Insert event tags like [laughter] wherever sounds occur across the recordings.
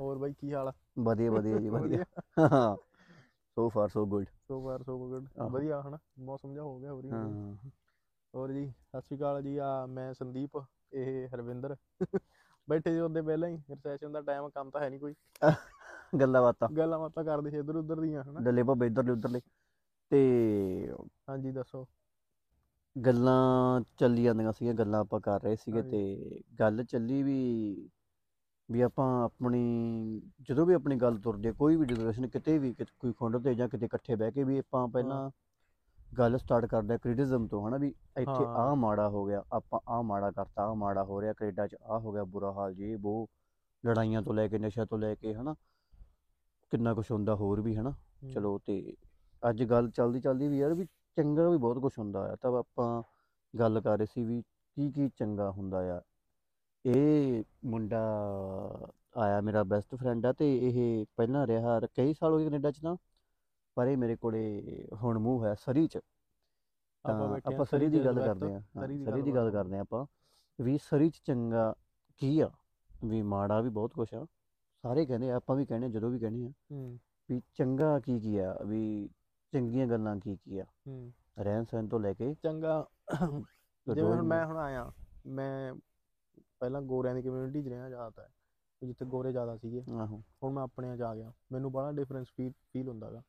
ਹੋਰ ਬਾਈ ਕੀ ਹਾਲ ਆ? ਵਧੀਆ ਵਧੀਆ ਜੀ ਵਧੀਆ। ਹਾਂ। So far so good so far so good. ਵਧੀਆ ਹਨਾ? ਮੌਸਮ ਜਿਹਾ ਹੋ ਗਿਆ ਹੋ ਰਹੀ ਹਾਂ। ਹੋਰ ਜੀ ਸਤਿ ਸ਼੍ਰੀ ਅਕਾਲ ਜੀ। ਆ ਮੈਂ ਸੰਦੀਪ ਇਹ ਹਰਵਿੰਦਰ। ਬੈਠੇ ਜੀ ਉਹਦੇ ਪਹਿਲਾਂ ਹੀ। ਰਿਸੈਸ਼ਨ ਦਾ ਟਾਈਮ ਕੰਮ ਤਾਂ ਹੈ ਨਹੀਂ ਕੋਈ। ਗੱਲਾਂ ਬਾਤਾਂ। ਗੱਲਾਂ ਬਾਤਾਂ ਕਰਦੇ ਸੀ ਇੱਧਰ ਉੱਧਰ ਦੀਆਂ ਹਨਾ? ਡੱਲੇ ਭਾਵੇਂ ਇੱਧਰਲੇ ਉੱਧਰਲੇ। ਤੇ ਹਾਂਜੀ ਦੱਸੋ। ਗੱਲਾਂ ਚੱਲੀ ਜਾਂਦੀਆਂ ਸੀਗੀਆਂ। ਗੱਲਾਂ ਆਪਾਂ ਕਰ ਰਹੇ ਸੀਗੇ। ਤੇ ਗੱਲ ਚੱਲੀ ਵੀ ਵੀ ਆਪਾਂ ਆਪਣੀ ਜਦੋਂ ਵੀ ਆਪਣੀ ਗੱਲ ਤੁਰਦੀ ਹੈ ਕੋਈ ਵੀ ਡਿਸਕਸ਼ਨ ਕਿਤੇ ਵੀ ਕਿਤੇ ਕੋਈ ਖੁੰਡ ਤੇ ਜਾਂ ਕਿਤੇ ਇਕੱਠੇ ਬਹਿ ਕੇ ਵੀ ਆਪਾਂ ਪਹਿਲਾਂ ਗੱਲ ਸਟਾਰਟ ਕਰਦੇ ਆ ਕ੍ਰਿਟਿਸਿਜ਼ਮ ਤੋਂ ਹਨਾ ਵੀ ਇੱਥੇ। ਆਹ ਮਾੜਾ ਹੋ ਗਿਆ ਆਪਾਂ ਆਹ ਮਾੜਾ ਕਰਤਾ ਆਹ ਮਾੜਾ ਹੋ ਰਿਹਾ ਕੈਨੇਡਾ 'ਚ ਆਹ ਹੋ ਗਿਆ ਬੁਰਾ ਹਾਲ ਜੀ ਉਹ ਲੜਾਈਆਂ ਤੋਂ ਲੈ ਕੇ ਨਸ਼ਾ ਤੋਂ ਲੈ ਕੇ ਹਨਾ। ਕਿੰਨਾ ਕੁਝ ਹੁੰਦਾ ਹੋਰ ਵੀ ਹਨਾ। ਚਲੋ ਤੇ ਅੱਜ ਗੱਲ ਚੱਲਦੀ ਚੱਲਦੀ ਵੀ ਯਾਰ ਵੀ ਚੰਗਾ ਵੀ ਬਹੁਤ ਕੁਝ ਹੁੰਦਾ ਆ ਤਾਂ ਆਪਾਂ ਗੱਲ ਕਰ ਰਹੇ ਸੀ ਵੀ ਕੀ ਕੀ ਚੰਗਾ ਹੁੰਦਾ ਆ। ਇਹ ਮੁੰਡਾ ਆਇਆ ਮੇਰਾ ਬੈਸਟ ਫਰੈਂਡ ਆ ਤੇ ਇਹ ਪਹਿਲਾਂ ਰਿਹਾ ਕਈ ਸਾਲ ਹੋ ਗਏ ਕੈਨੇਡਾ 'ਚ ਤਾਂ ਪਰ ਇਹ ਮੇਰੇ ਕੋਲੇ ਹੁਣ ਮੂੰਹ ਹੈ ਸਰੀ 'ਚ। ਆਪਾਂ ਸਰੀ ਦੀ ਗੱਲ ਕਰਦੇ ਆ ਸਰੀ ਦੀ ਗੱਲ ਕਰਦੇ ਆ ਆਪਾਂ ਵੀ ਸਰੀ 'ਚ ਚੰਗਾ ਕੀ ਆ? ਵੀ ਮਾੜਾ ਵੀ ਬਹੁਤ ਕੁਝ ਆ ਸਾਰੇ ਕਹਿੰਦੇ ਆ ਆਪਾਂ ਵੀ ਕਹਿੰਦੇ ਜਦੋਂ ਵੀ ਕਹਿੰਦੇ ਆ। ਵੀ ਚੰਗਾ ਕੀ ਕੀ ਆ? ਵੀ ਚੰਗੀਆਂ ਗੱਲਾਂ ਕੀ ਕੀ ਆ? ਰਹਿਣ ਸਹਿਣ ਤੋਂ ਲੈ ਕੇ ਚੰਗਾ [coughs] ਜਿਵੇਂ ਹੁਣ ਮੈਂ ਹੁਣ ਆਇਆ ਮੈਂ ਪਹਿਲਾਂ ਗੋਰਿਆਂ ਦੀ ਕਮਿਊਨਿਟੀ 'ਚ ਰਿਹਾ ਜ਼ਿਆਦਾਤਰ ਵੀ ਜਿੱਥੇ ਗੋਰੇ ਜ਼ਿਆਦਾ ਸੀਗੇ। ਆਹੋ। ਹੁਣ ਮੈਂ ਆਪਣੇ 'ਚ ਆ ਗਿਆ। ਮੈਨੂੰ ਬੜਾ ਡਿਫਰੈਂਸ ਫੀਲ ਫੀਲ ਹੁੰਦਾਗਾ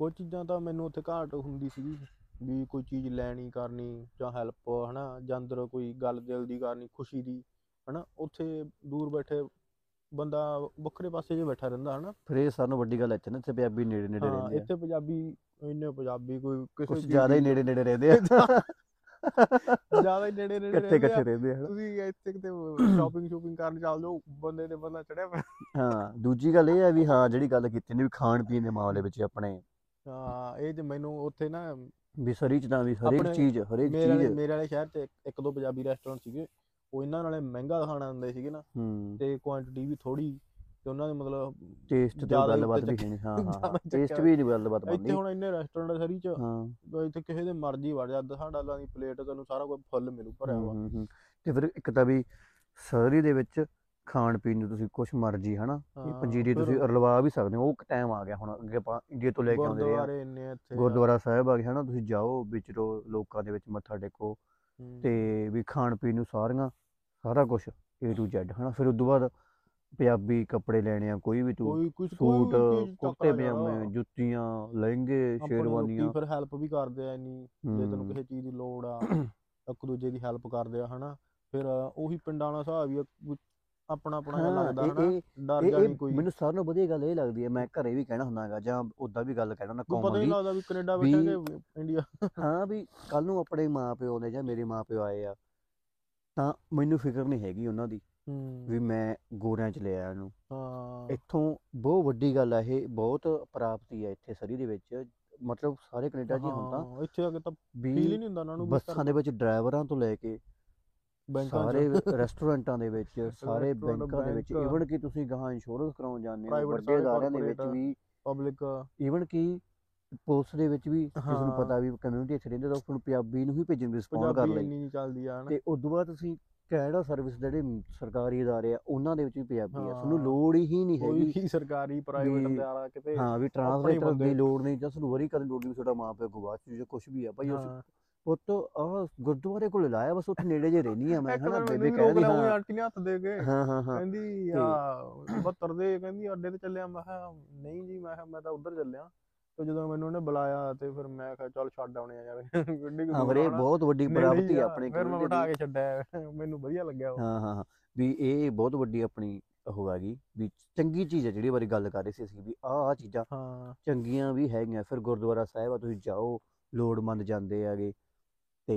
ਕੁਝ ਚੀਜ਼ਾਂ ਤਾਂ ਮੈਨੂੰ ਉੱਥੇ ਘਾਟ ਹੁੰਦੀ ਸੀਗੀ ਵੀ ਕੋਈ ਚੀਜ਼ ਲੈਣੀ ਕਰਨੀ ਜਾਂ ਹੈਲਪ ਹਨਾ ਜਾਂ ਅੰਦਰ ਕੋਈ ਗੱਲ ਦਿਲ ਦੀ ਕਰਨੀ ਖੁਸ਼ੀ ਦੀ ਹਨਾ ਉੱਥੇ ਦੂਰ ਬੈਠੇ ਬੰਦਾ ਵੱਖਰੇ ਪਾਸੇ 'ਚ ਬੈਠਾ ਰਹਿੰਦਾ ਹਨਾ। ਫਿਰ ਇਹ ਸਾਨੂੰ ਵੱਡੀ ਗੱਲ ਇੱਥੇ ਨਾ ਇੱਥੇ ਪੰਜਾਬੀ ਨੇੜੇ ਨੇੜੇ ਹਾਂ ਰਹਿੰਦੇ ਆ। ਇੱਥੇ ਪੰਜਾਬੀ ਇੰਨੇ ਪੰਜਾਬੀ ਕੋਈ ਕਿਸੇ ਕੁਝ ਜ਼ਿਆਦਾ ਹੀ ਨੇੜੇ ਨੇੜੇ ਰਹਿੰਦੇ ਆ। [laughs] ਜ਼ਿਆਦਾ ਨੇੜੇ ਨੇੜੇ ਆ। ਇਕੱਠੇ ਰਹਿੰਦੇ ਆ। ਤੁਸੀਂ ਇੱਥੇ ਕਿਤੇ [coughs] ਸ਼ਾਪਿੰਗ ਸ਼ੂਪਿੰਗ ਕਰਨ ਚੱਲ ਜਾਓ ਬੰਦੇ ਤੇ ਬੰਦਾ ਚੜਿਆ ਪਿਆ। ਹਾਂ ਦੂਜੀ ਗੱਲ ਇਹ ਹੈ ਵੀ ਹਾਂ ਜਿਹੜੀ ਗੱਲ ਕੀਤੀ ਨੇ ਵੀ ਖਾਣ ਪੀਣ ਦੇ ਮਾਮਲੇ ਵਿੱਚ ਆਪਣੇ। ਹਾਂ ਇਹ ਜੇ ਮੈਨੂੰ ਉੱਥੇ ਨਾ ਵੀ ਸਰੀ ਚ ਤਾਂ ਵੀ ਹਰੇਕ ਚੀਜ਼ ਹਰੇਕ ਚੀਜ਼। ਮੇਰੇ ਵਾਲੇ ਸ਼ਹਿਰ 'ਚ ਇੱਕ- ਦੋ ਪੰਜਾਬੀ ਰੈਸਟੋਰੈਂਟ ਸੀਗੇ। ਉਹ ਇਹਨਾਂ ਨਾਲੇ ਮਹਿੰਗਾ ਖਾਣਾ ਦਿੰਦੇ ਸੀਗੇ ਨਾ। ਤੇ ਕੁਆਂਟੀਟੀ ਵੀ ਥੋੜੀ ਤੇ ਉਹਨਾਂ ਦੇ ਮਤਲਬ ਟੇਸਟ ਤੇ ਜ਼ਿਆਦਾ ਗੱਲਬਾਤ ਵੀ ਨਹੀਂ ਹਾਂ [laughs] ਹਾਂ। ਟੇਸਟ ਵੀ ਨਹੀਂ ਗੱਲਬਾਤ ਇੱਥੇ ਬਣਦੀ। ਹੁਣ ਇੰਨੇ ਰੈਸਟੋਰੈਂਟ ਸਰੀ 'ਚ ਹਾਂ। ਇੱਥੇ ਕਿਸੇ ਦੇ ਮਰਜ਼ੀ ਵੜ ਜਾ 10 ਡਾਲਰਾਂ ਦੀ ਪਲੇਟ ਤੈਨੂੰ ਸਾਰਾ ਕੁਝ ਫੁੱਲ ਮਿਲੂ ਭਰਿਆ ਹੂੰ। ਤੇ ਫਿਰ ਇੱਕ ਤਾਂ ਵੀ ਸਰੀ ਦੇ ਵਿੱਚ ਖਾਣ ਪੀਣ ਨੂੰ ਤੁਸੀਂ ਕੁਛ ਮਰਜ਼ੀ ਹਨਾ? ਪੰਜੀਰੀ ਤੁਸੀਂ ਰਲਵਾ ਵੀ ਸਕਦੇ ਹੋ ਉਹ ਟਾਈਮ ਆ ਗਿਆ ਹੁਣ ਅੱਗੇ ਆਪਾਂ ਇੰਡੀਆ ਤੋਂ ਲੈ ਕੇ ਆਉਂਦੇ ਆ। ਗੁਰਦੁਆਰੇ ਇੱਥੇ ਆ। ਸਾਹਿਬ ਆ ਗਿਆ ਹਨਾ? ਤੁਸੀਂ ਜਾਓ ਵਿਚਰੋ ਲੋਕਾਂ ਦੇ ਵਿੱਚ ਮੱਥਾ ਟੇਕੋ। ਤੇ ਵੀ ਖਾਣ ਪੀਣ ਨੂੰ ਸਾਰੀਆਂ ਸਾਰਾ ਕੁਝ A to Z ਹਨਾ? ਫਿਰ ਉਦੋਂ ਬਾਅਦ ਪੰਜਾਬੀ ਕੱਪੜੇ ਲੈਣੇ ਆ ਕੋਈ ਵੀ ਤੂੰ ਕੋਈ ਕੁਝ ਸੂਟ ਕੁੜਤੇ ਪਜਾਮੇ ਜੁੱਤੀਆਂ ਲਹਿੰਗੇ ਸ਼ੇਰਵਾਨੀਆਂ। ਫਿਰ ਹੈਲਪ ਵੀ ਕਰਦੇ ਆ ਇੰਨੀ ਜੇ ਤੈਨੂੰ। ਕਿਸੇ ਚੀਜ਼ ਦੀ ਲੋੜ ਆ ਇੱਕ ਦੂਜੇ ਦੀ ਹੈਲਪ ਕਰਦੇ ਆ ਹਨਾ। ਫਿਰ ਉਹੀ ਪਿੰਡਾਂ ਵਾਲਾ ਹਿਸਾਬ ਹੀ ਆਪਣਾ ਆਪਣਾ ਜਿਹਾ ਲੱਗਦਾ ਹਨਾ। ਡਰ ਜਾਣੀ ਇਹ ਕੋਈ। ਮੈਨੂੰ ਸਾਰਿਆਂ ਨਾਲੋਂ ਵਧੀਆ ਗੱਲ ਇਹ ਲੱਗਦੀ ਹੈ ਮੈਂ ਘਰੇ ਵੀ ਕਹਿਣਾ ਹੁੰਦਾਗਾ ਜਾਂ ਉਦਾਂ ਵੀ ਗੱਲ ਕਹਿਣਾ ਹੁੰਦਾ ਕੋਈ ਪਤਾ ਕਾਮਨਲੀ ਨਹੀਂ ਲੱਗਦਾ ਵੀ ਕੈਨੇਡਾ ਬੈਠੇ ਕਿ ਇੰਡੀਆ। ਹਾਂ ਵੀ ਕੱਲ ਨੂੰ ਆਪਣੇ ਮਾਂ ਪਿਓ ਨੇ ਜਾਂ ਮੇਰੇ ਮਾਂ ਪਿਓ ਆਏ ਆ ਤਾਂ ਮੈਨੂੰ ਫਿਕਰ ਨਹੀਂ ਹੈਗੀ ਉਹਨਾਂ ਦੀ। ਵੀ ਮੈਂ ਗੋਰਿਆਂ ਚ ਲਿਆ ਇਹਨੂੰ। ਹਾਂ। ਇੱਥੋਂ ਬਹੁਤ ਵੱਡੀ ਗੱਲ ਆ ਇਹ ਬਹੁਤ ਪ੍ਰਾਪਤੀ ਆ ਇੱਥੇ ਸਰੀ ਦੇ ਵਿੱਚ। ਮਤਲਬ ਸਾਰੇ ਕੈਨੇਡਾ 'ਚ ਹੀ ਹੁੰਦਾ। ਇੱਥੇ ਆ ਕੇ ਤਾਂ ਫੀਲ ਹੀ ਨਹੀਂ ਹੁੰਦਾ ਉਹਨਾਂ ਨੂੰ ਬੱਸਾਂ ਦੇ ਵਿੱਚ ਡਰਾਈਵਰਾਂ ਤੋਂ ਲੈ ਕੇ ਸਾਰੇ [laughs] ਰੈਸਟੋਰੈਂਟਾਂ ਦੇ ਵਿੱਚ ਸਾਰੇ ਬੈਂਕਾਂ ਦੇ ਵਿੱਚ। ਇਵਨ ਕਿ ਤੁਸੀਂ ਗਾਹਾਂ ਇੰਸ਼ੋਰੈਂਸ ਕਰਾਉਣ ਜਾਂਦੇ ਹੋ ਵੱਡੇ ਅਦਾਰਿਆਂ ਦੇ ਵਿੱਚ ਵੀ। ਪਬਲਿਕ ਇਵਨ ਕਿ ਪੁਲਿਸ ਦੇ ਵਿੱਚ ਵੀ ਜਿਸ ਨੂੰ। ਪਤਾ ਵੀ ਕਮਿਊਨਿਟੀ ਇੱਥੇ ਰਹਿੰਦੇ ਤਾਂ ਉਸ ਨੂੰ ਪੰਜਾਬੀ ਨੂੰ ਹੀ ਭੇਜਣ ਦੀ ਰਿਸਪੌਂਡ ਕਰ ਲਈ। ਇੰਨੀ ਨਹੀਂ ਚੱਲਦੀ ਆ ਹਨਾ ਤੇ ਬਾਅਦ ਤੁਸੀਂ ਕੈਨੇਡਾ ਸਰਵਿਸ ਜਿਹੜੇ ਸਰਕਾਰੀ ਅਦਾਰੇ ਆ ਉਹਨਾਂ ਦੇ ਵਿੱਚ ਵੀ ਪੰਜਾਬੀ ਆ। ਤੁਹਾਨੂੰ। ਲੋੜ ਹੀ ਨਹੀਂ ਕੋਈ ਹੈਗੀ ਵੀ ਸਰਕਾਰੀ ਪ੍ਰਾਈਵੇਟ ਅਦਾਰਾ ਕਿਤੇ ਹਾਂ ਵੀ ਟ੍ਰਾਂਸਲੇਟਰ ਦੀ ਲੋੜ ਨਹੀਂ ਜਾਂ ਤੁਹਾਨੂੰ ਵਰੀ ਕਰਨ ਲੋੜ ਨਹੀਂ ਤੁਹਾਡਾ ਮਾਂ ਪਿਓ ਗਵਾਚ ਜੇ ਕੁਝ ਵੀ ਆ। ਭਾਈ ਉਸ। ਪੁੱਤ ਆਹ ਗੁਰਦੁਆਰੇ ਕੋਲ ਲਾਇਆ ਬਸ ਉੱਥੇ ਨੇੜੇ ਜੇ ਰਹਿਣੀ ਆ। ਮੈਂ ਹਨਾ ਬੇਬੇ ਕਹਿੰਦੀ ਹਾਂ। ਆਂਟੀ ਨੇ ਹੱਥ ਦੇ ਕੇ। ਹਾਂ ਹਾਂ ਹਾਂ। ਕਹਿੰਦੀ ਆ 72 ਦੇ ਕਹਿੰਦੀ ਅੱਡੇ ਤੇ ਚੱਲਿਆ। ਮੈਂ ਕਿਹਾ ਨਹੀਂ ਜੀ ਮੈਂ ਕਿਹਾ ਮੈਂ ਤਾਂ ਉੱਧਰ ਚੱਲਿਆ। ਤੇ ਜਦੋਂ ਮੈਨੂੰ ਉਹਨੇ ਬੁਲਾਇਆ ਤੇ ਫਿਰ ਮੈਂ ਕਿਹਾ ਚੱਲ ਛੱਡ ਆਉਣੇ ਆ ਯਾਰ। [laughs] ਗੱਡੀ ਹਾਂ ਵੀਰੇ ਬਹੁਤ ਵੱਡੀ ਪ੍ਰਾਪਤੀ ਆ ਆਪਣੇ ਫਿਰ ਮੈਂ ਬਿਠਾ। ਕੇ ਛੱਡਿਆ। [laughs] ਮੈਨੂੰ ਵਧੀਆ ਲੱਗਿਆ ਉਹ। ਹਾਂ ਹਾਂ ਵੀ ਇਹ ਬਹੁਤ ਵੱਡੀ ਆਪਣੀ ਉਹ ਹੈਗੀ ਵੀ ਚੰਗੀ ਚੀਜ਼ ਹੈ ਜਿਹੜੀ ਬਾਰੇ ਗੱਲ ਕਰ ਰਹੇ ਸੀ ਅਸੀਂ ਵੀ ਆਹ ਆਹ ਚੀਜ਼ਾਂ ਹਾਂ। ਚੰਗੀਆਂ ਵੀ ਹੈਗੀਆਂ। ਫਿਰ ਗੁਰਦੁਆਰਾ ਸਾਹਿਬ ਆ ਤੁਸੀਂ ਜਾਓ ਲੋੜਵੰਦ ਜਾਂਦੇ ਹੈਗੇ ਤੇ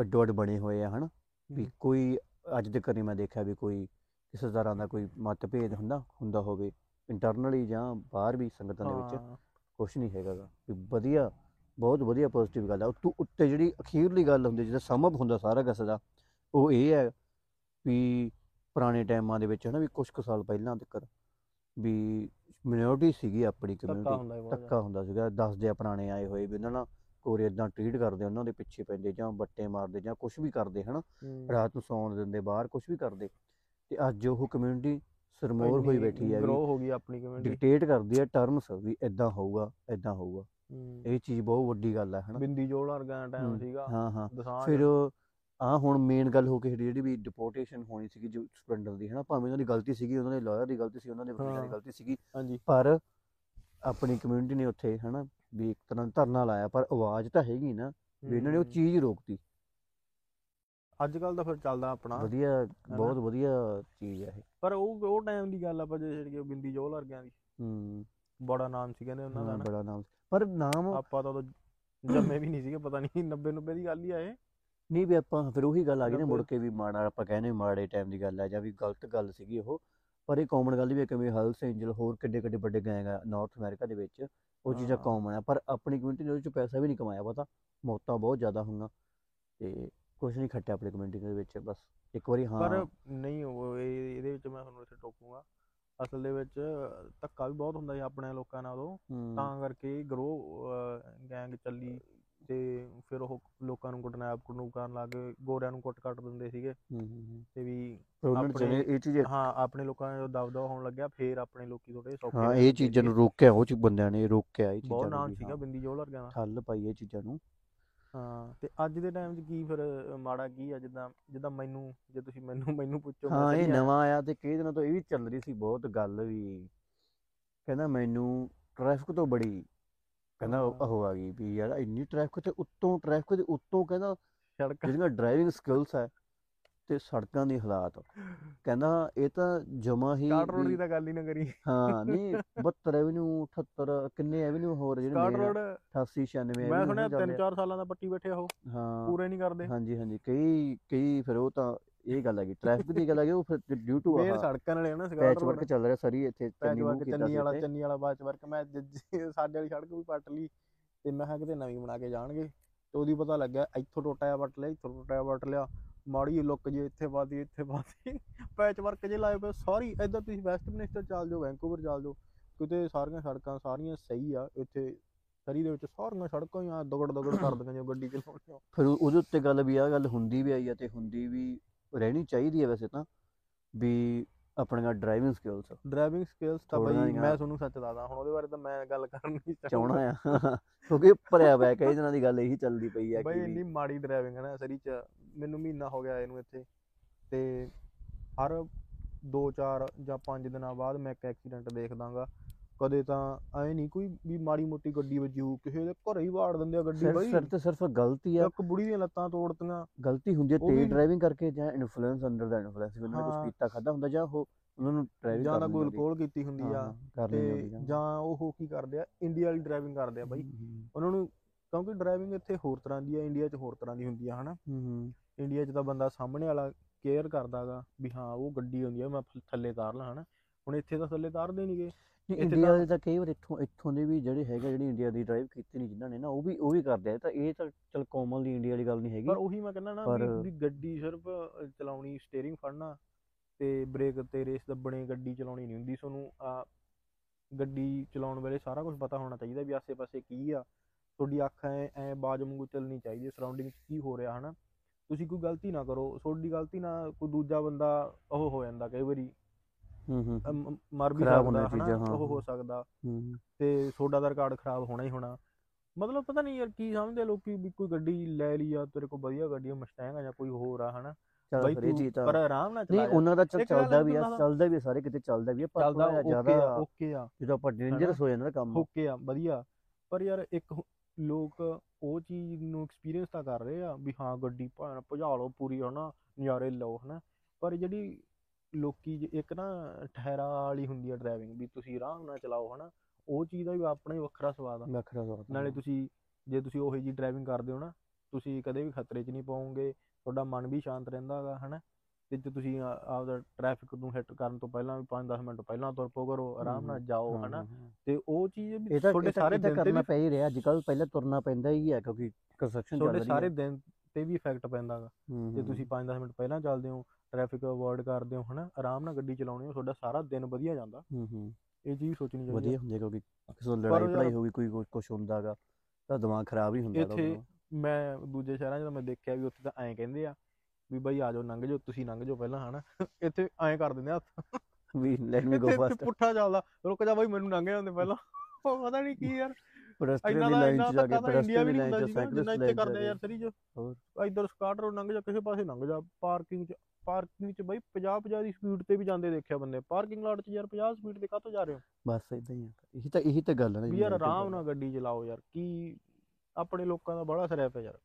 ਅੱਡੋ ਅੱਡ ਬਣੇ ਹੋਏ ਆ ਹਨਾ? ਵੀ। ਕੋਈ ਅੱਜ ਤੱਕ ਨਹੀਂ ਮੈਂ ਦੇਖਿਆ ਵੀ ਕੋਈ ਕਿਸੇ ਤਰ੍ਹਾਂ ਦਾ ਕੋਈ ਮਤਭੇਦ ਹੁੰਦਾ ਹੁੰਦਾ ਹੋਵੇ। ਇੰਟਰਨਲੀ ਜਾਂ ਬਾਹਰ ਵੀ ਸੰਗਤਾਂ ਦੇ ਵਿੱਚ। ਕੁਝ ਨਹੀਂ ਹੈਗਾ ਗਾ ਵੀ ਵਧੀਆ ਬਹੁਤ ਵਧੀਆ ਪੋਜ਼ਿਟਿਵ ਗੱਲ ਆ। ਉੱਤੋਂ ਉੱਤੇ ਜਿਹੜੀ ਅਖੀਰਲੀ ਗੱਲ ਹੁੰਦੀ ਜਿਹਦਾ ਸਮਝ ਹੁੰਦਾ ਸਾਰਾ ਕਿਸੇ ਦਾ ਉਹ ਇਹ ਹੈ ਵੀ ਪੁਰਾਣੇ ਟਾਈਮਾਂ ਦੇ ਵਿੱਚ ਹਨਾ ਵੀ ਕੁਝ ਕੁ ਸਾਲ ਪਹਿਲਾਂ ਤੱਕ ਵੀ ਮਿਨੋਰਟੀ ਸੀਗੀ ਆਪਣੀ ਕਮਿਊਨਿਟੀ ਧੱਕਾ ਹੁੰਦਾ ਸੀਗਾ। ਦੱਸਦੇ ਆ ਪੁਰਾਣੇ ਆਏ ਹੋਏ ਵੀ ਉਹਨਾਂ ਨਾਲ ਕੋਰੇ ਇਦਾਂ ਟ੍ਰੀਟ ਕਰਦੇ ਉਹਨਾਂ ਦੇ ਪਿੱਛੇ ਪੈਂਦੇ ਜਾਂ ਬੱਟੇ ਮਾਰਦੇ ਜਾਂ ਕੁਝ ਵੀ ਕਰਦੇ ਹਨਾ। ਰਾਤ ਨੂੰ ਸੌਣ ਦਿੰਦੇ ਬਾਹਰ ਕੁਝ ਵੀ ਕਰਦੇ। ਤੇ ਅੱਜ ਉਹ ਕਮਿਊਨਿਟੀ ਸਰਮੋਰ ਹੋਈ ਬੈਠੀ ਹੈ ਗਰੋ ਹੋ ਗਈ ਆਪਣੀ ਕਮਿਊਨਿਟੀ ਡਿਕਟੇਟ ਕਰਦੀ ਹੈ ਟਰਮਸ ਵੀ ਇਦਾਂ ਹੋਊਗਾ ਇਦਾਂ ਹੋਊਗਾ। ਇਹ ਚੀਜ਼ ਬਹੁਤ ਵੱਡੀ ਗੱਲ ਹੈ ਹਨਾ। ਬਿੰਦੀ ਜੋੜ ਵਰਗਾ ਟਾਈਮ ਸੀਗਾ। ਹਾਂ ਹਾਂ। ਫਿਰ ਆ ਹੁਣ ਮੇਨ ਗੱਲ ਹੋ ਕੇ ਜਿਹੜੀ ਵੀ ਡਿਪੋਰਟੇਸ਼ਨ ਹੋਣੀ ਸੀਗੀ ਜੋ ਸਪਲੈਂਡਰ ਦੀ ਹਨਾ। ਭਾਵੇਂ ਉਹਨਾਂ ਦੀ ਗਲਤੀ ਸੀਗੀ ਉਹਨਾਂ ਦੇ ਲਾਇਰ ਦੀ ਗਲਤੀ ਸੀ ਉਹਨਾਂ ਦੇ ਵਕੀਲਾਂ ਦੀ। ਗਲਤੀ ਸੀਗੀ ਹਾਂਜੀ। ਪਰ ਆਪਣੀ ਕਮਿਊਨਿਟੀ ਨੇ ਉੱਥੇ ਹਨਾ ਵੀ ਇੱਕ ਤਰ੍ਹਾਂ ਧਰਨਾ ਲਾਇਆ। ਪਰ ਆਵਾਜ਼ ਤਾਂ ਹੈਗੀ ਨਾ ਵੀ ਇਹਨਾਂ ਨੇ ਉਹ। ਚੀਜ਼ ਰੋਕਤੀ। ਅੱਜ ਕੱਲ ਤਾਂ ਫਿਰ ਚੱਲਦਾ ਆਪਣਾ। ਵਧੀਆ ਬਹੁਤ ਵਧੀਆ ਚੀਜ਼ ਹੈ ਇਹ। ਪਰ ਉਹ ਉਹ ਟਾਈਮ ਦੀ ਗੱਲ ਆਪਾਂ ਜੇ ਜਿਹੜੀ ਬਿੰਦੀ ਜੋੜ ਵਰਗਿਆਂ ਦੀ। ਹੂੰ। ਬੜਾ ਨਾਮ ਸੀ ਕਹਿੰਦੇ ਉਹਨਾਂ ਦਾ ਨਾ। ਬੜਾ ਨਾਮ ਪਰ ਨਾਮ ਆਪਾਂ ਤਾਂ ਉਦੋਂ ਜੰਮੇ ਵੀ ਨਹੀਂ ਸੀਗੇ ਪਤਾ ਨਹੀਂ 90 90 ਦੀ ਗੱਲ ਹੀ ਆ ਇਹ। ਨਹੀਂ ਵੀ ਆਪਾਂ ਫਿਰ ਉਹੀ ਗੱਲ ਆ ਗਈ ਨਾ ਮੁੜ। ਕੇ ਵੀ ਮਾੜਾ ਆਪਾਂ ਕਹਿੰਦੇ ਮਾੜੇ ਟਾਈਮ ਦੀ ਗੱਲ ਹੈ ਜਾਂ ਵੀ ਗਲਤ ਗੱਲ ਸੀਗੀ ਉਹ। ਪਰ ਇਹ ਕਾਮਨ ਗੱਲ ਵੀ ਹੈ ਕਿ ਵੀ ਹਲਸ ਐਂਜਲ ਹੋਰ ਕਿੱਡੇ ਕਿੱਡੇ ਵੱਡੇ ਗੈਂਗ ਆ ਨਾਰਥ ਅਮਰੀਕਾ ਦੇ ਵਿੱਚ ਉਹ ਚੀਜ਼ਾਂ। ਕਾਮਨ ਆ। ਪਰ ਆਪਣੀ ਕਮਿਊਨਿਟੀ ਨੇ ਉਹਦੇ ਚ ਪੈਸਾ ਵੀ ਨਹੀਂ ਕਮਾਇਆ ਪਤਾ ਮੌਤਾਂ ਬਹੁਤ ਜ਼ਿਆਦਾ ਹੋਈਆਂ। ਤੇ ਕੁਝ ਨਹੀਂ ਖੱਟਿਆ ਆਪਣੀ ਕਮਿਊਨਿਟੀ ਦੇ ਵਿੱਚ ਬਸ ਇੱਕ ਵਾਰੀ ਹਾਂ। ਪਰ ਨਹੀਂ ਉਹ ਇਹ- ਇਹਦੇ ਵਿੱਚ ਮੈਂ ਤੁਹਾਨੂੰ ਇੱਥੇ ਟੋਕੂਗਾ। ਅਸਲ ਦੇ ਵਿੱਚ ਧੱਕਾ ਵੀ ਬਹੁਤ ਹੁੰਦਾ ਸੀ ਆਪਣੇ ਲੋਕਾਂ ਨਾਲ। ਉਦੋਂ ਹੂੰ, ਤਾਂ ਕਰਕੇ ਗਰੋ ਗੈਂਗ ਚੱਲੀ ਤੇ ਫਿਰ ਉਹ ਲੋਕਾਂ ਨੂੰ ਕਿਡਨੈਪ ਕਰਨੂ ਕਰਨ ਲੱਗ ਗਏ। ਗੋਰਿਆਂ ਨੂੰ ਕੁੱਟ ਕੱਟ ਦਿੰਦੇ ਸੀਗੇ। ਹੂੰ, ਹੂੰ, ਹੂੰ। ਤੇ ਵੀ ਪਰ ਉਹਨਾਂ ਨੇ ਆਪਣੇ- ਜਿਹੜੇ ਇਹ ਚੀਜ਼ ਹਾਂ ਆਪਣੇ ਲੋਕਾਂ ਦਾ ਦਬਦਬਾ ਹੋਣ ਲੱਗਿਆ ਫੇਰ ਆਪਣੇ ਲੋਕੀ ਥੋੜੇ ਸੌਖੇ ਹਾਂ ਇਹ ਚੀਜ਼ਾਂ ਨੂੰ। ਰੋਕਿਆ ਉਹ ਚ ਬੰਦਿਆਂ ਨੇ ਰੋਕਿਆ ਇਹ ਬਹੁਤ ਚੀਜ਼ਾਂ ਨੂੰ ਨਾਮ ਵੀ ਸੀਗਾ ਹਾਂ, ਬਿੰਦੀ ਜੋਲ ਵਰਗਿਆਂ ਦਾ। ਠੱਲ ਪਾਈ ਇਹ ਚੀਜ਼ਾਂ ਨੂੰ। ਹਾਂ ਤੇ ਅੱਜ ਦੇ ਟਾਈਮ 'ਚ ਕੀ ਫਿਰ ਮਾੜਾ ਕੀ ਆ ਜਿੱਦਾਂ ਜਿੱਦਾਂ ਮੈਨੂੰ ਜੇ ਤੁਸੀਂ ਮੈਨੂੰ ਮੈਨੂੰ ਪੁੱਛੋ ਹਾਂ ਇਹ। ਨਵਾਂ ਆਇਆ ਤੇ ਕਈ ਦਿਨਾਂ ਤੋਂ ਇਹ ਵੀ ਚੱਲ ਰਹੀ ਸੀ ਬਹੁਤ ਗੱਲ ਵੀ ਕਹਿੰਦਾ ਮੈਨੂੰ ਟ੍ਰੈਫਿਕ ਤੋਂ ਬੜੀ ਕਹਿੰਦਾ। ਉਹ ਆ ਗਈ ਵੀ ਯਾਰ ਇੰਨੀ ਟ੍ਰੈਫਿਕ ਤੇ ਉੱਤੋਂ ਟ੍ਰੈਫਿਕ ਦੇ ਉੱਤੋਂ ਕਹਿੰਦਾ ਸੜਕ ਜਿਹੜੀਆਂ ਡਰਾਈਵਿੰਗ ਸਕਿੱਲਸ ਹੈ ਤੇ ਸੜਕਾਂ ਦੀ ਹਾਲਾਤ। ਕਹਿੰਦਾ ਇਹ ਤਾਂ ਜਮਾ ਹੀ ਸਕਾਟ ਰੋਡ ਦੀ ਤਾਂ ਗੱਲ ਹੀ ਨਾ ਕਰੀ ਹਾਂ ਨਹੀਂ 72 ਐਵਨਿਊ 78 ਕਿੰਨੇ ਐਵਨਿਊ ਹੋਰ ਜਿਹੜੇ ਆ, ਰੋਡ 88 96 ਮੈਂ ਸੁਣਿਆ ਚੱਲਦੇ 3-4 ਸਾਲਾਂ ਦਾ ਪੱਟੀ ਬੈਠੇ ਆ ਉਹ। ਆ। ਹਾਂ। ਪੂਰੇ ਨਹੀਂ ਕਰਦੇ। ਹਾਂਜੀ ਹਾਂਜੀ। ਕਈ ਕਈ ਫਿਰ ਉਹ ਤਾਂ ਇਹ ਗੱਲ ਹੈਗੀ ਟ੍ਰੈਫਿਕ ਦੀ ਗੱਲ ਹੈਗੀ ਉਹ ਫਿਰ ਡਿਊ ਟੂ ਆਹ ਸੜਕਾਂ ਨਾਲੇ ਆ ਨਾ ਪੈਚ ਵਰਕ ਚੱਲ ਰਿਹਾ ਸਰੀ ਇੱਥੇ ਚੰਨੀ ਵਾਲਾ ਚੰਨੀ ਵਾਲਾ ਬਾਚ ਵਰਕ ਮੈਂ ਸਾਡੇ ਵਾਲੀ ਸੜਕ ਵੀ ਪੱਟ ਲਈ ਤੇ ਮੈਂ ਕਿਹਾ ਕਿਤੇ ਨਵੀਂ ਬਣਾ ਕੇ ਜਾਣਗੇ। ਤੇ ਉਹਦੀ ਪਤਾ ਲੱਗਿਆ ਇੱਥੋਂ ਟੋਟਾ ਪੱਟ ਲਿਆ ਇੱਥੋਂ ਟੋਟਾ ਪੱਟ ਲਿਆ। ਮਾੜੀ ਲੁੱਕ ਜੇ ਇੱਥੇ ਪਾਤੀ ਇੱਥੇ ਪਾਤੀ ਪੈਚ ਵਰਕ ਜੇ ਲਾਏ ਪਏ ਸਾਰੀ ਇਦਾਂ ਤੁਸੀਂ ਵੈਸਟ ਮਿਨਿਸਟਰ ਚੱਲ ਜਾਓ ਵੈਂਕੂਵਰ ਚੱਲ ਜਾਓ ਕਿਤੇ ਸਾਰੀਆਂ ਸੜਕਾਂ ਸਾਰੀਆਂ ਸਹੀ ਆ ਇੱਥੇ ਸਰੀ ਦੇ ਵਿੱਚ ਸਾਰੀਆਂ ਸੜਕਾਂ ਹੀ ਆ ਦਗੜ ਦਗੜ [coughs] ਕਰ ਦਿੰਦੀਆਂ ਜੋ ਗੱਡੀ ਚਲਾਉਣੀ ਆ। ਫਿਰ ਉਹ- ਉਹਦੇ ਉੱਤੇ ਗੱਲ ਵੀ ਆ ਗੱਲ ਹੁੰਦੀ ਵੀ ਆਈ ਆ ਤੇ ਹੁੰਦੀ ਵੀ ਰਹਿਣੀ ਚਾਹੀਦੀ ਹੈ ਵੈਸੇ ਤਾਂ ਵੀ ਆਪਣੀਆਂ ਡਰਾਈਵਿੰਗ ਸਕਿੱਲਸ ਡਰਾਈਵਿੰਗ ਸਕਿੱਲਸ ਤਾਂ ਬਈ ਮੈਂ ਤੁਹਾਨੂੰ ਸੱਚ ਦੱਸਦਾ ਹੁਣ ਉਹਦੇ ਬਾਰੇ ਤਾਂ ਮੈਂ ਗੱਲ ਕਰਨੀ ਚਾਹਣਾ ਆ। [laughs] ਕਿਉਂਕਿ ਭਰਿਆ ਹੋਇਆ ਕਈ ਦਿਨਾਂ ਦੀ ਗੱਲ ਇਹੀ ਚੱਲਦੀ ਪਈ ਆ ਬਈ ਕਿ ਇੰਨੀ ਵੀ ਮਾੜੀ ਡਰਾਈਵਿੰਗ ਹੈ ਨਾ ਸਰੀ ਚ ਮੈਨੂੰ ਮਹੀਨਾ ਹੋ ਗਿਆ ਇਹਨੂੰ ਇੱਥੇ ਤੇ ਹਰ 2-4 ਜਾਂ 5 ਦਿਨਾਂ ਬਾਅਦ ਮੈਂ ਇੱਕ ਐਕਸੀਡੈਂਟ ਦੇਖਦਾਗਾ। ਕਦੇ ਤਾਂ ਐ ਨਹੀਂ ਕੋਈ ਵੀ ਮਾੜੀ ਮੋਟੀ ਗੱਡੀ ਵੱਜੀ ਕਿਸੇ ਦੇ ਘਰੇ ਹੀ ਵਾੜ ਦਿੰਦੇ ਆ ਗੱਡੀ ਬਈ। ਸਿਰਫ ਤੇ ਸਿਰਫ ਗਲਤੀ ਆ। ਇੱਕ ਬੁੜੀ ਦੀਆਂ ਲੱਤਾਂ ਤੋੜਤੀਆਂ। ਗਲਤੀ ਹੁੰਦੀ ਹੈ ਤੇਜ਼ ਡਰਾਈਵਿੰਗ ਕਰਕੇ ਜਾਂ ਇਨਫਲੂਐਂਸ ਅੰਡਰ ਦਾ ਇਨਫਲੂਐਂਸ ਉਹਨਾਂ ਨੇ। ਕੁਝ ਪੀਤਾ ਖਾਦਾ ਹੁੰਦਾ ਜਾਂ ਉਹ ਉਹਨਾਂ ਨੂੰ ਡਰਾਈਵਿੰਗ ਜਾਂ ਤਾਂ ਕੋਈ ਅਲਕੋਹਲ ਕੀਤੀ ਹੁੰਦੀ ਆ ਤੇ ਜਾਂ ਉਹ ਕੀ ਕਰਦੇ ਆ ਇੰਡੀਆ ਵਾਲੀ ਡਰਾਈਵਿੰਗ ਕਰਦੇ ਆ ਬਈ। ਉਹਨਾਂ ਨੂੰ ਕਿਉਂਕਿ ਡਰਾਈਵਿੰਗ ਇੱਥੇ ਹੋਰ ਤਰ੍ਹਾਂ ਦੀ ਆ ਇੰਡੀਆ 'ਚ ਹੋਰ ਤਰ੍ਹਾਂ ਦੀ ਹੁੰਦੀ ਆ ਹਨਾ? ਹੂੰ ਇੰਡੀਆ 'ਚ ਤਾਂ ਬੰਦਾ ਸਾਹਮਣੇ ਵਾਲਾ ਕੇਅਰ ਕਰਦਾਗਾ ਵੀ ਹਾਂ ਉਹ ਗੱਡੀ ਹੁੰਦੀ ਆ ਮੈਂ ਥੱਲੇ ਤਾਰ ਲਾਂ ਹਨਾ? ਹੁਣ ਇੱਥੇ ਤਾਂ ਥੱਲੇ ਤਾਰਦੇ ਨਹੀਂਗੇ ਇੰਡੀਆ ਦੇ ਤਾਂ ਕਈ ਵਾਰ ਇੱਥੋਂ ਇੱਥੋਂ ਦੇ ਵੀ ਜਿਹੜੇ ਹੈਗੇ ਜਿਹੜੀ ਇੰਡੀਆ ਦੀ ਡਰਾਈਵ ਕੀਤੀ ਨਹੀਂ ਜਿਨ੍ਹਾਂ ਨੇ ਨਾ ਉਹ ਵੀ ਉਹ ਵੀ ਕਰਦੇ ਆ। ਤਾਂ ਇਹ ਤਾਂ ਚਲ ਕਾਮਨਲੀ ਇੰਡੀਆ ਵਾਲੀ ਗੱਲ ਨਹੀਂ ਹੈਗੀ। ਪਰ ਉਹੀ ਮੈਂ ਕਹਿੰਦਾ ਨਾ ਵੀ ਗੱਡੀ ਸਿਰਫ ਚਲਾਉਣੀ ਸਟੀਅਰਿੰਗ ਫੜਨਾ ਤੇ ਬ੍ਰੇਕ ਤੇ ਰੇਸ ਦੱਬਣੇ ਗੱਡੀ ਚਲਾਉਣੀ ਨਹੀਂ ਹੁੰਦੀ। ਤੁਹਾਨੂੰ ਆ ਗੱਡੀ ਚਲਾਉਣ ਵੇਲੇ ਸਾਰਾ ਕੁਝ ਪਤਾ ਹੋਣਾ ਚਾਹੀਦਾ ਵੀ ਆਸੇ-ਪਾਸੇ ਕੀ ਆ। ਤੁਹਾਡੀ ਅੱਖ ਐ ਐ ਬਾਜ ਵਾਂਗੂ ਚੱਲਣੀ ਚਾਹੀਦੀ ਸਰਾਊਂਡਿੰਗ 'ਚ ਕੀ ਹੋ ਰਿਹਾ ਹਨਾ? ਤੁਸੀਂ ਕੋਈ ਗਲਤੀ ਨਾ ਕਰੋ ਤੁਹਾਡੀ ਗਲਤੀ ਨਾਲ ਕੋਈ ਦੂਜਾ ਬੰਦਾ ਉਹ ਹੋ ਜਾਂਦਾ ਕਈ ਵਾਰੀ ਹੂੰ ਹੂੰ ਮਰ ਵੀ ਸਕਦਾ ਹਨਾ? ਹਾਂ, ਉਹ ਹੋ ਹਾਂ। ਸਕਦਾ। ਹੂੰ ਤੇ ਤੁਹਾਡਾ ਦਾ ਰਿਕਾਰਡ ਖਰਾਬ ਹੋਣਾ ਹੀ ਹੋਣਾ। ਮਤਲਬ ਪਤਾ ਨਹੀਂ ਯਾਰ ਕੀ ਸਮਝਦੇ ਲੋਕੀ ਵੀ ਕੋਈ ਗੱਡੀ ਲੈ ਲਈ ਆ ਤੇਰੇ ਕੋਲ ਵਧੀਆ ਗੱਡੀ ਆ ਮਸਟੈਂਗ ਆ ਜਾਂ ਕੋਈ ਹੋਰ ਆ ਹਨਾ? ਬਾਈ ਤੂੰ ਪਰ ਆਰਾਮ ਨਾਲ ਨਹੀਂ ਚਲਾ ਉਹਨਾਂ ਦਾ ਚੱਲਦਾ ਵੀ ਆ ਚੱਲਦਾ ਵੀ ਸਾਰੇ ਕਿਤੇ ਚੱਲਦਾ ਵੀ ਆ ਪਰ ਥੋੜਾ ਜ਼ਿਆਦਾ ਓਕੇ ਆ। ਜਦੋਂ ਆਪਾਂ ਡੇਂਜਰਸ ਹੋ ਜਾਂਦਾ ਕੰਮ। ਓਕੇ ਆ ਵਧੀਆ। ਪਰ ਯਾਰ ਇੱਕ ਹੁ- ਲੋਕ ਉਹ ਚੀਜ਼ ਨੂੰ ਐਕਸਪੀਰੀਅੰਸ ਤਾਂ ਕਰ ਰਹੇ ਆ ਵੀ ਹਾਂ ਗੱਡੀ ਭਾਣ ਭਜਾ ਲਓ ਪੂਰੀ ਹਨਾ ਨਜ਼ਾਰੇ ਲਓ ਹਨਾ। ਪਰ ਜਿਹੜੀ ਲੋਕੀ ਇੱਕ ਨਾ ਠਹਿਰਾ ਵਾਲੀ ਹੁੰਦੀ ਆ ਡਰਾਈਵਿੰਗ ਵੀ ਤੁਸੀਂ ਆਰਾਮ ਨਾਲ ਚਲਾਓ ਹਨਾ ਉਹ ਚੀਜ਼ ਦਾ ਵੀ ਆਪਣਾ ਹੀ ਵੱਖਰਾ ਸਵਾਦ ਆ। ਵੱਖਰਾ ਸਵਾਦ। ਨਾਲੇ ਤੁਸੀਂ ਜੇ ਤੁਸੀਂ ਉਹੀ ਜੀ ਡਰਾਈਵਿੰਗ ਕਰਦੇ ਹੋ ਨਾ ਤੁਸੀਂ ਕਦੇ ਵੀ ਖਤਰੇ 'ਚ ਨਹੀਂ ਪਾਓਗੇ ਤੁਹਾਡਾ ਮਨ ਵੀ ਸ਼ਾਂਤ ਰਹਿੰਦਾ ਹੈਗਾ ਹਨਾ। ਤੇ ਜੇ ਤੁਸੀਂ ਆਪਦਾ ਟ੍ਰੈਫਿਕ ਨੂੰ ਹਿੱਟ ਕਰਨ ਤੋਂ ਪਹਿਲਾਂ ਵੀ 5-10 ਮਿੰਟ ਪਹਿਲਾਂ ਤੁਰ ਪੋ ਕਰੋ ਆਰਾਮ ਨਾਲ ਜਾਓ ਹਨਾ। ਤੇ ਉਹ ਚੀਜ਼ ਵੀ ਤੁਹਾਡੇ ਸਾਰੇ ਦਿਨ ਕਰਨਾ ਪੈ ਹੀ ਰਿਹਾ ਅੱਜ ਕੱਲ ਪਹਿਲਾਂ ਤੁਰਨਾ ਪੈਂਦਾ ਹੀ ਹੈ ਕਿਉਂਕਿ ਕੰਸਟਰਕਸ਼ਨ ਚੱਲ ਤੁਹਾਡੇ ਰਹੀ ਸਾਰੇ ਹੈ ਦਿਨ ਤੇ ਵੀ ਇਫੈਕਟ ਪੈਂਦਾ ਗਾ। ਹੂੰ, ਜੇ ਤੁਸੀਂ 5-10 ਮਿੰਟ ਪਹਿਲਾਂ ਚੱਲਦੇ ਹੋ ਟ੍ਰੈਫਿਕ ਅਵੋਇਡ ਕਰਦੇ ਹੋ ਹਨਾ? ਆਰਾਮ ਨਾਲ ਗੱਡੀ ਚਲਾਉਣੀ ਹੋ ਤੁਹਾਡਾ ਸਾਰਾ ਦਿਨ ਵਧੀਆ ਜਾਂਦਾ। ਹੂੰ ਹੂੰ। ਇਹ ਚੀਜ਼ ਸੋਚਣੀ ਚਾਹੀਦੀ ਵਧੀਆ ਹੁੰਦੀ ਕਿਉਂਕਿ ਕਿਸੇ ਲੜਾਈ ਭੜਾਈ ਹੋ ਗਈ ਕੋਈ ਕੁਝ ਹੁੰਦਾਗਾ ਤਾਂ ਦਿਮਾਗ ਖਰਾਬ ਹੀ ਹੁੰਦਾ ਇੱਥੇ ਮੈਂ ਦੂਜੇ ਸ਼ਹਿਰਾਂ 'ਚ ਮੈਂ ਦੇਖਿਆ ਵੀ ਉੱਥੇ ਤਾਂ ਐਂ ਕਹਿੰਦੇ ਆ ਵੀ ਬਾਈ ਆ ਜਾਓ ਲੰਘ ਜਾਓ ਤੁਸੀਂ ਲੰਘ ਜਾਓ ਪਹਿਲਾਂ ਹਨਾ? ਇੱਥੇ ਐਂ ਕਰ ਦਿੰਦੇ ਹੱਥ। ਵੀ ਲੈਟ ਮੀ ਗੋ ਫਸਟ ਪੁੱਠਾ ਚੱਲਦਾ। ਰੁਕ ਜਾ ਬਾਈ ਮੈਨੂੰ ਲੰਘ ਜਾਂਦੇ ਪਹਿਲਾਂ। ਉਹ ਪਤਾ ਨਹੀਂ ਕੀ ਯਾਰ। ਇੰਨਾ ਦੀ ਲਾਈਨ 'ਚ ਜਾ ਕੇ ਵੀ ਦੀ ਲਾਈਨ 'ਚ ਸੀਗਾ ਜਿੰਨਾ ਇੱਥੇ ਕਰਦੇ ਜਾ ਯਾਰ ਸਰੀ ਚ। ਹੋਰ। ਇੱਧਰ ਸਕਾਟਰ ਨੂੰ ਲੰਘ ਜਾ ਕਿਸੇ ਪਾਸੇ ਲੰਘ ਜਾ। ਪਾਰਕਿੰਗ ਚ ਪਾਰਕਿੰਗ ਚ ਬਾਈ 50 50 ਦੀ ਸਪੀਡ ਤੇ ਵੀ ਜਾਂਦੇ ਦੇਖਿਆ ਬੰਦੇ। ਪਾਰਕਿੰਗ ਲਾਟ ਚ ਯਾਰ 50 ਸਪੀਡ ਤੇ ਕਾਹਤੋਂ ਜਾ ਰਹੇ ਹੋ? ਬਸ ਇਦਾਂ ਹੀ ਆ। ਇਹੀ ਤਾਂ ਇਹੀ ਤਾਂ ਗੱਲ ਹੈ ਨਾ ਜੀ ਯਾਰ ਆਰਾਮ। ਨਾਲ ਗੱਡੀ ਚਲਾਓ ਯਾਰ। ਕੀ ਆਪਣੇ ਲੋਕਾਂ ਦਾ ਬੜਾ ਸਰਿਆ ਪਿਆ ਯਾਰ।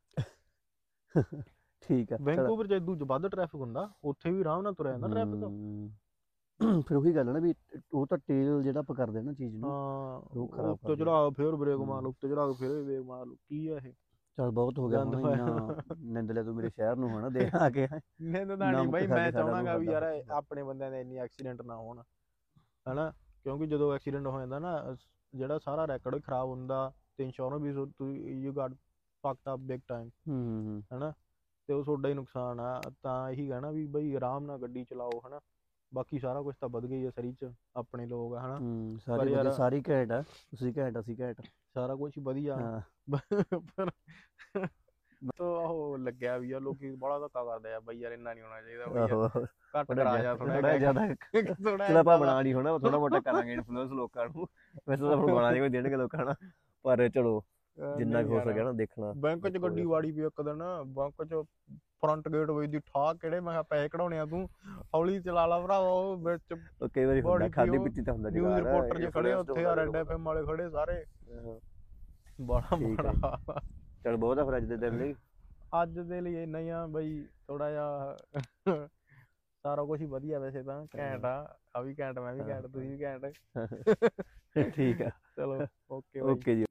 [laughs] ਠੀਕ ਆ। ਵੈਂਕੂਵਰ ਚ ਇਦੂ ਵੱਧ ਟ੍ਰੈਫਿਕ ਹੁੰਦਾ ਉੱਥੇ ਵੀ ਆਰਾਮ ਨਾਲ ਤੁਰਿਆ ਜਾਂਦਾ ਟ੍ਰੈਫਿਕ ਫਿਰ ਉਹੀ ਗੱਲ ਹੈ ਨਾ ਵੀ ਉਹ ਤਾਂ ਟੇਲ ਜਿਹੜਾ ਆਪਾਂ ਕਰਦੇ ਨਾ ਚੀਜ਼ ਨੂੰ ਹਾਂ ਉਹ ਖਰਾਬ ਉੱਤੇ। ਚੜਾ ਫੇਰ ਬ੍ਰੇਕ ਮਾਰ। ਲਓ ਉੱਤੇ ਚੜਾ ਫੇਰ ਬ੍ਰੇਕ ਮਾਰ ਲਓ ਕੀ ਆ ਇਹ ਚਲ ਬਹੁਤ ਹੋ ਗਿਆ ਹੁਣ। ਇੰਨਾ ਨਿੰਦ ਲਿਆ ਤੂੰ ਮੇਰੇ ਸ਼ਹਿਰ ਨੂੰ ਹਨਾ ਦੇ ਆ ਕੇ ਮੈਨੂੰ ਤਾਂ ਨਹੀਂ ਬਾਈ ਮੈਂ ਚਾਹਣਾਗਾ ਵੀ ਯਾਰ। ਆਪਣੇ ਬੰਦਿਆਂ ਦੇ ਇੰਨੀ ਐਕਸੀਡੈਂਟ ਨਾ ਹੋਣ ਹਨਾ ਕਿਉਂਕਿ ਜਦੋਂ ਐਕਸੀਡੈਂਟ ਹੋ ਜਾਂਦਾ ਨਾ ਜਿਹੜਾ ਸਾਰਾ ਰੈਕੋਰਡ ਖਰਾਬ ਹੁੰਦਾ ਤੇ insurance we you got fucked up big time ਹਨਾ ਤੇ ਉਹ ਤੁਹਾਡਾ ਹੀ ਨੁਕਸਾਨ ਆ ਤਾਂ ਇਹੀ ਕਹਿਣਾ ਵੀ ਬਈ ਆਰਾਮ ਨਾਲ ਗੱਡੀ ਚਲਾਓ ਹਨਾ। ਬਾਕੀ ਸਾਰਾ ਕੁਝ ਤਾਂ ਵਧ ਗਈ ਆ ਸਰੀ ਚ ਆਪਣੇ ਲੋਕ ਹਨਾ। ਹੂੰ ਸਾਰੀ ਯਾਰ- ਵਧੀਆ ਸਾਰੀ ਘੈਂਟ ਆ। ਤੁਸੀਂ ਘੈਂਟ ਅਸੀਂ ਘੈਂਟ ਸਾਰਾ ਕੁਝ ਵਧੀਆ। ਹਾਂ। ਪਰ ਤੋ ਉਹ ਲੱਗਿਆ ਵੀ ਆ ਲੋਕੀ ਬੜਾ ਧੱਕਾ ਕਰਦੇ ਆ ਬਈ ਯਾਰ ਇੰਨਾ ਨਹੀਂ ਹੋਣਾ ਚਾਹੀਦਾ ਬਈ ਘੱਟ ਕਰਾ ਜਾ ਥੋੜਾ ਜ਼ਿਆਦਾ। ਥੋੜਾ ਆਪਾਂ ਬਣਾ ਨਹੀਂ ਹੋਣਾ ਥੋੜਾ ਮੋਟਾ ਕਰਾਂਗੇ ਇਨਫਲੂਐਂਸ ਲੋਕਾਂ ਨੂੰ। ਵੈਸੇ ਤਾਂ ਆਪਾਂ ਬਣਾ ਨਹੀਂ ਕੋਈ ਦੇਣਗੇ ਲੋਕਾਂ ਨਾਲ ਪਰ ਚਲੋ। ਜਿੰਨਾ ਕੁ ਹੋ ਸਕਿਆ ਨਾ ਦੇਖਣਾ ਬੈਂਕ 'ਚ ਗੱਡੀ। ਵਾੜੀ ਵੀ ਇੱਕ ਦਿਨ ਬੈਂਕ 'ਚ ਫਰੰਟ ਗੇਟ ਦੀ ਠਾਕ ਕਿਹੜੇ? ਮੈਂ ਕਿਹਾ ਪੈਸੇ ਕਢਾਉਣੇ ਆ ਤੂੰ। ਹੌਲੀ ਚਲਾ ਲਾ ਭਰਾ ਉਹ ਵਿੱਚ ਕਈ ਵਾਰੀ ਹੁੰਦਾ ਪੀਓ, ਪੀਤੀ ਤਾਂ ਹੁੰਦਾ ਨਿਊਜ਼ ਰਿਪੋਰਟਰ ਜੇ ਖੜੇ ਉੱਥੇ ਆ ਰੈਡ ਐਫਐਮ ਵਾਲੇ ਖੜੇ ਸਾਰੇ। ਬੜਾ। ਬੜਾ ਚਲ ਬਹੁਤ ਆ ਫਿਰ ਅੱਜ ਦੇ ਦਿਨ ਲਈ। ਅੱਜ ਦੇ ਲਈ ਇੰਨਾ ਹੀ ਆ ਬਈ ਥੋੜਾ ਜਿਹਾ ਸਾਰਾ ਕੁਝ ਹੀ ਵਧੀਆ ਵੈਸੇ ਤਾਂ ਘੈਂਟ ਆ। ਆ ਵੀ ਘੈਂਟ ਮੈਂ ਵੀ ਘੈਂਟ ਤੁਸੀਂ ਵੀ ਘੈਂਟ। ਠੀਕ ਆ। ਚਲੋ ਓਕੇ ਓਕੇ ਜੀ।